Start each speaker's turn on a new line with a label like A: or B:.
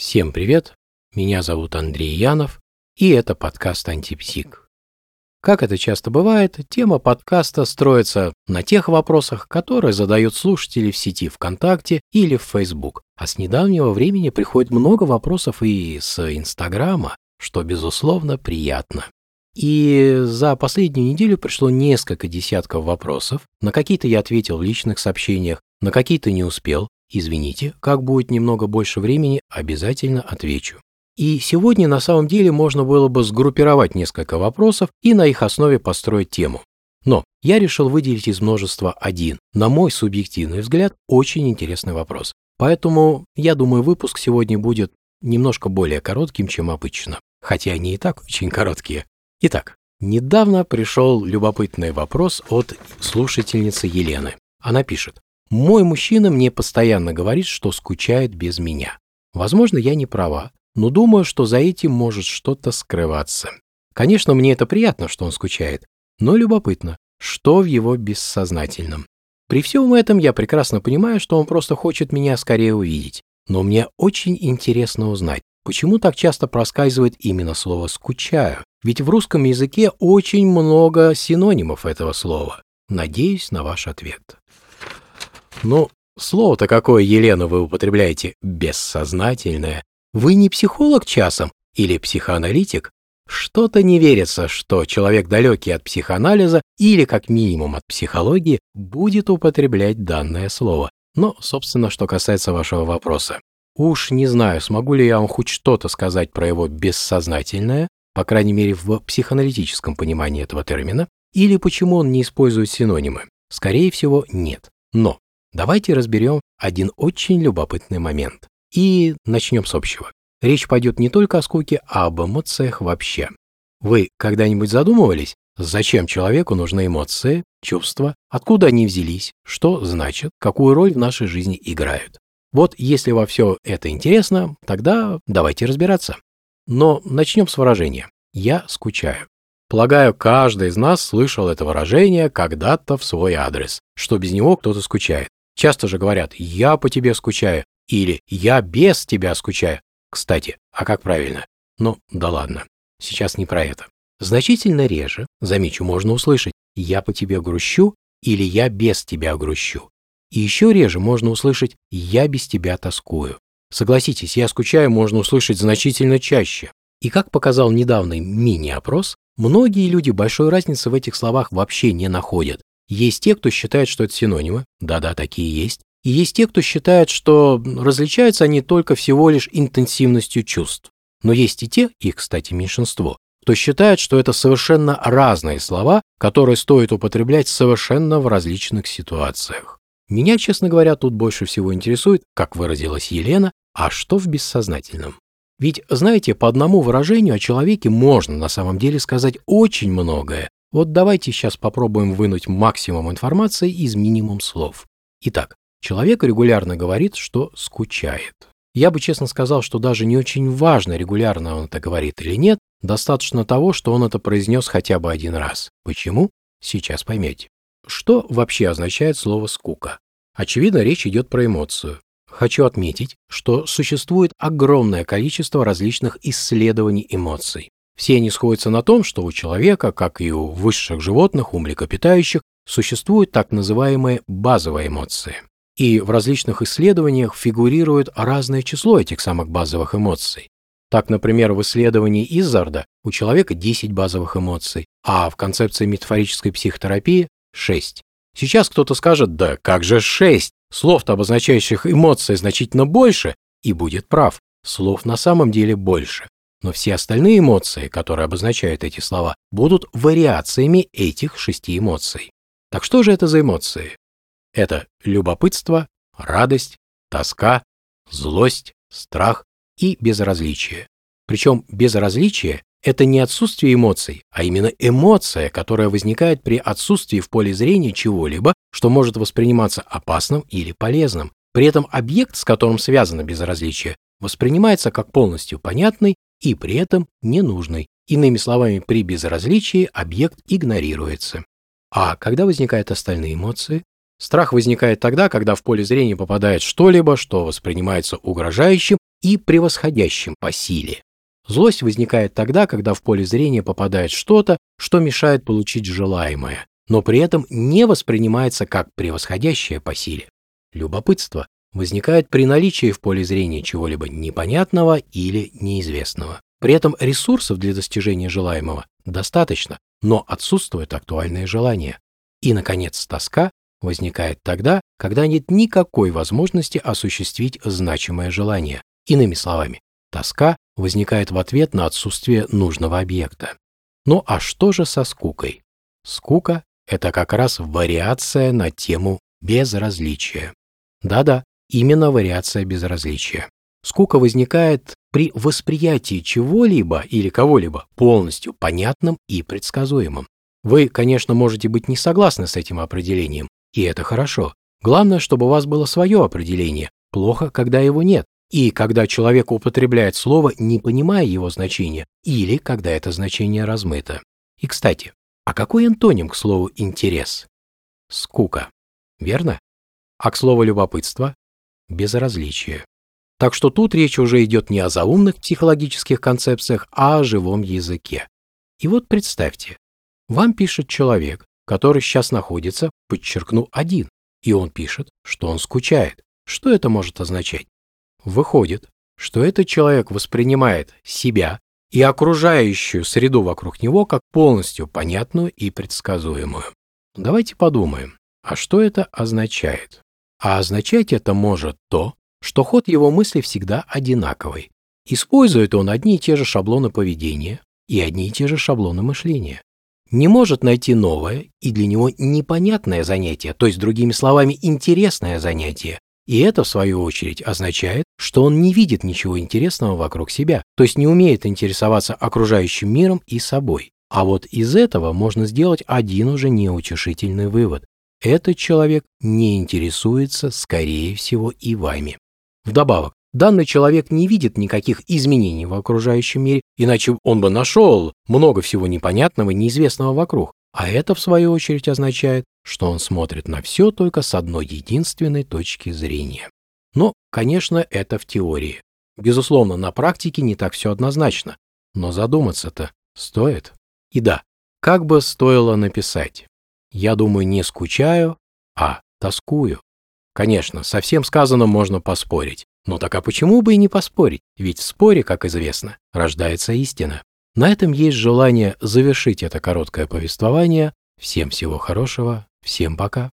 A: Всем привет, меня зовут Андрей Янов, и это подкаст «Антипсих». Как это часто бывает, тема подкаста строится на тех вопросах, которые задают слушатели в сети ВКонтакте или в Facebook. А с недавнего времени приходит много вопросов и с Инстаграма, что, безусловно, приятно. И за последнюю неделю пришло несколько десятков вопросов. На какие-то я ответил в личных сообщениях, на какие-то не успел. Извините, как будет немного больше времени, обязательно отвечу. И сегодня на самом деле можно было бы сгруппировать несколько вопросов и на их основе построить тему. Но я решил выделить из множества один, на мой субъективный взгляд, очень интересный вопрос. Поэтому, я думаю, выпуск сегодня будет немножко более коротким, чем обычно. Хотя они и так очень короткие. Итак, недавно пришел любопытный вопрос от слушательницы Елены. Она пишет. «Мой мужчина мне постоянно говорит, что скучает без меня. Возможно, я не права, но думаю, что за этим может что-то скрываться. Конечно, мне это приятно, что он скучает, но любопытно, что в его бессознательном. При всем этом я прекрасно понимаю, что он просто хочет меня скорее увидеть. Но мне очень интересно узнать, почему так часто проскальзывает именно слово «скучаю». Ведь в русском языке очень много синонимов этого слова. Надеюсь на ваш ответ. Ну, слово-то какое, Елена, вы употребляете? Бессознательное. Вы не психолог часом или психоаналитик? Что-то не верится, что человек далекий от психоанализа или как минимум от психологии будет употреблять данное слово. Но, собственно, что касается вашего вопроса. Уж не знаю, смогу ли я вам хоть что-то сказать про его бессознательное, по крайней мере в психоаналитическом понимании этого термина, или почему он не использует синонимы. Скорее всего, нет. Но давайте разберем один очень любопытный момент. И начнем с общего. Речь пойдет не только о скуке, а об эмоциях вообще. Вы когда-нибудь задумывались, зачем человеку нужны эмоции, чувства, откуда они взялись, что значит, какую роль в нашей жизни играют? Вот если во все это интересно, тогда давайте разбираться. Но начнем с выражения «я скучаю». Полагаю, каждый из нас слышал это выражение когда-то в свой адрес, что без него кто-то скучает. Часто же говорят «я по тебе скучаю», или «я без тебя скучаю». Кстати, а как правильно? Ну, да ладно, сейчас не про это. Значительно реже, замечу, можно услышать «я по тебе грущу» или «я без тебя грущу». И еще реже можно услышать «я без тебя тоскую». Согласитесь, «я скучаю» можно услышать значительно чаще. И как показал недавний мини-опрос, многие люди большой разницы в этих словах вообще не находят. Есть те, кто считает, что это синонимы, да-да, такие есть, и есть те, кто считает, что различаются они только всего лишь интенсивностью чувств. Но есть и те, их, кстати, меньшинство, кто считает, что это совершенно разные слова, которые стоит употреблять совершенно в различных ситуациях. Меня, честно говоря, тут больше всего интересует, как выразилась Елена, а что в бессознательном. Ведь, знаете, по одному выражению о человеке можно на самом деле сказать очень многое. Вот давайте сейчас попробуем вынуть максимум информации из минимум слов. Итак, Человек регулярно говорит, что скучает. Я бы честно сказал, что даже не очень важно, регулярно он это говорит или нет, достаточно того, что он это произнес хотя бы один раз. Почему? Сейчас поймете. Что вообще означает слово «скука»? Очевидно, речь идет про эмоцию. Хочу отметить, что существует огромное количество различных исследований эмоций. Все они сходятся на том, что у человека, как и у высших животных, у млекопитающих, существуют так называемые базовые эмоции. И в различных исследованиях фигурирует разное число этих самых базовых эмоций. Так, например, в исследовании Иззарда у человека 10 базовых эмоций, а в концепции метафорической психотерапии 6. Сейчас кто-то скажет, да как же 6? Слов-то, обозначающих эмоции, значительно больше, и будет прав. Слов на самом деле больше. Но все остальные эмоции, которые обозначают эти слова, будут вариациями этих шести эмоций. Так что же это за эмоции? Это любопытство, радость, тоска, злость, страх и безразличие. Причем безразличие – это не отсутствие эмоций, а именно эмоция, которая возникает при отсутствии в поле зрения чего-либо, что может восприниматься опасным или полезным. При этом объект, с которым связано безразличие, воспринимается как полностью понятный и при этом ненужный. Иными словами, при безразличии объект игнорируется. А когда возникают остальные эмоции? Страх возникает тогда, когда в поле зрения попадает что-либо, что воспринимается угрожающим и превосходящим по силе. Злость возникает тогда, когда в поле зрения попадает что-то, что мешает получить желаемое, но при этом не воспринимается как превосходящее по силе. Любопытство возникает при наличии в поле зрения чего-либо непонятного или неизвестного. При этом ресурсов для достижения желаемого достаточно, но отсутствует актуальное желание. И, наконец, тоска возникает тогда, когда нет никакой возможности осуществить значимое желание. Иными словами, тоска возникает в ответ на отсутствие нужного объекта. Ну а что же со скукой? Скука – это как раз вариация на тему безразличия. Да-да, именно вариация безразличия. Скука возникает при восприятии чего-либо или кого-либо полностью понятным и предсказуемым. Вы, конечно, можете быть не согласны с этим определением, и это хорошо. Главное, чтобы у вас было свое определение. Плохо, когда его нет. И когда человек употребляет слово, не понимая его значения, или когда это значение размыто. И, кстати, а какой антоним к слову «интерес»? Скука. Верно? А к слову «любопытство»? Безразличие. Так что тут речь уже идет не о заумных психологических концепциях, а о живом языке. И вот представьте, вам пишет человек, который сейчас находится, подчеркну, один, и он пишет, что он скучает. Что это может означать? Выходит, что этот человек воспринимает себя и окружающую среду вокруг него как полностью понятную и предсказуемую. Давайте подумаем, а что это означает? А означать это может то, что ход его мысли всегда одинаковый. Использует он одни и те же шаблоны поведения и одни и те же шаблоны мышления. Не может найти новое и для него непонятное занятие, то есть, другими словами, интересное занятие. И это, в свою очередь, означает, что он не видит ничего интересного вокруг себя, то есть не умеет интересоваться окружающим миром и собой. А вот из этого можно сделать один уже неутешительный вывод. Этот человек не интересуется, скорее всего, и вами. Вдобавок, данный человек не видит никаких изменений в окружающем мире, иначе он бы нашел много всего непонятного и неизвестного вокруг. А это, в свою очередь, означает, что он смотрит на все только с одной единственной точки зрения. Но, конечно, это в теории. Безусловно, на практике не так все однозначно. Но задуматься-то стоит. И да, как бы стоило написать. Я думаю, не скучаю, а тоскую. Конечно, со всем сказанным можно поспорить. Но так а почему бы и не поспорить? Ведь в споре, как известно, рождается истина. На этом есть желание завершить это короткое повествование. Всем всего хорошего, всем пока.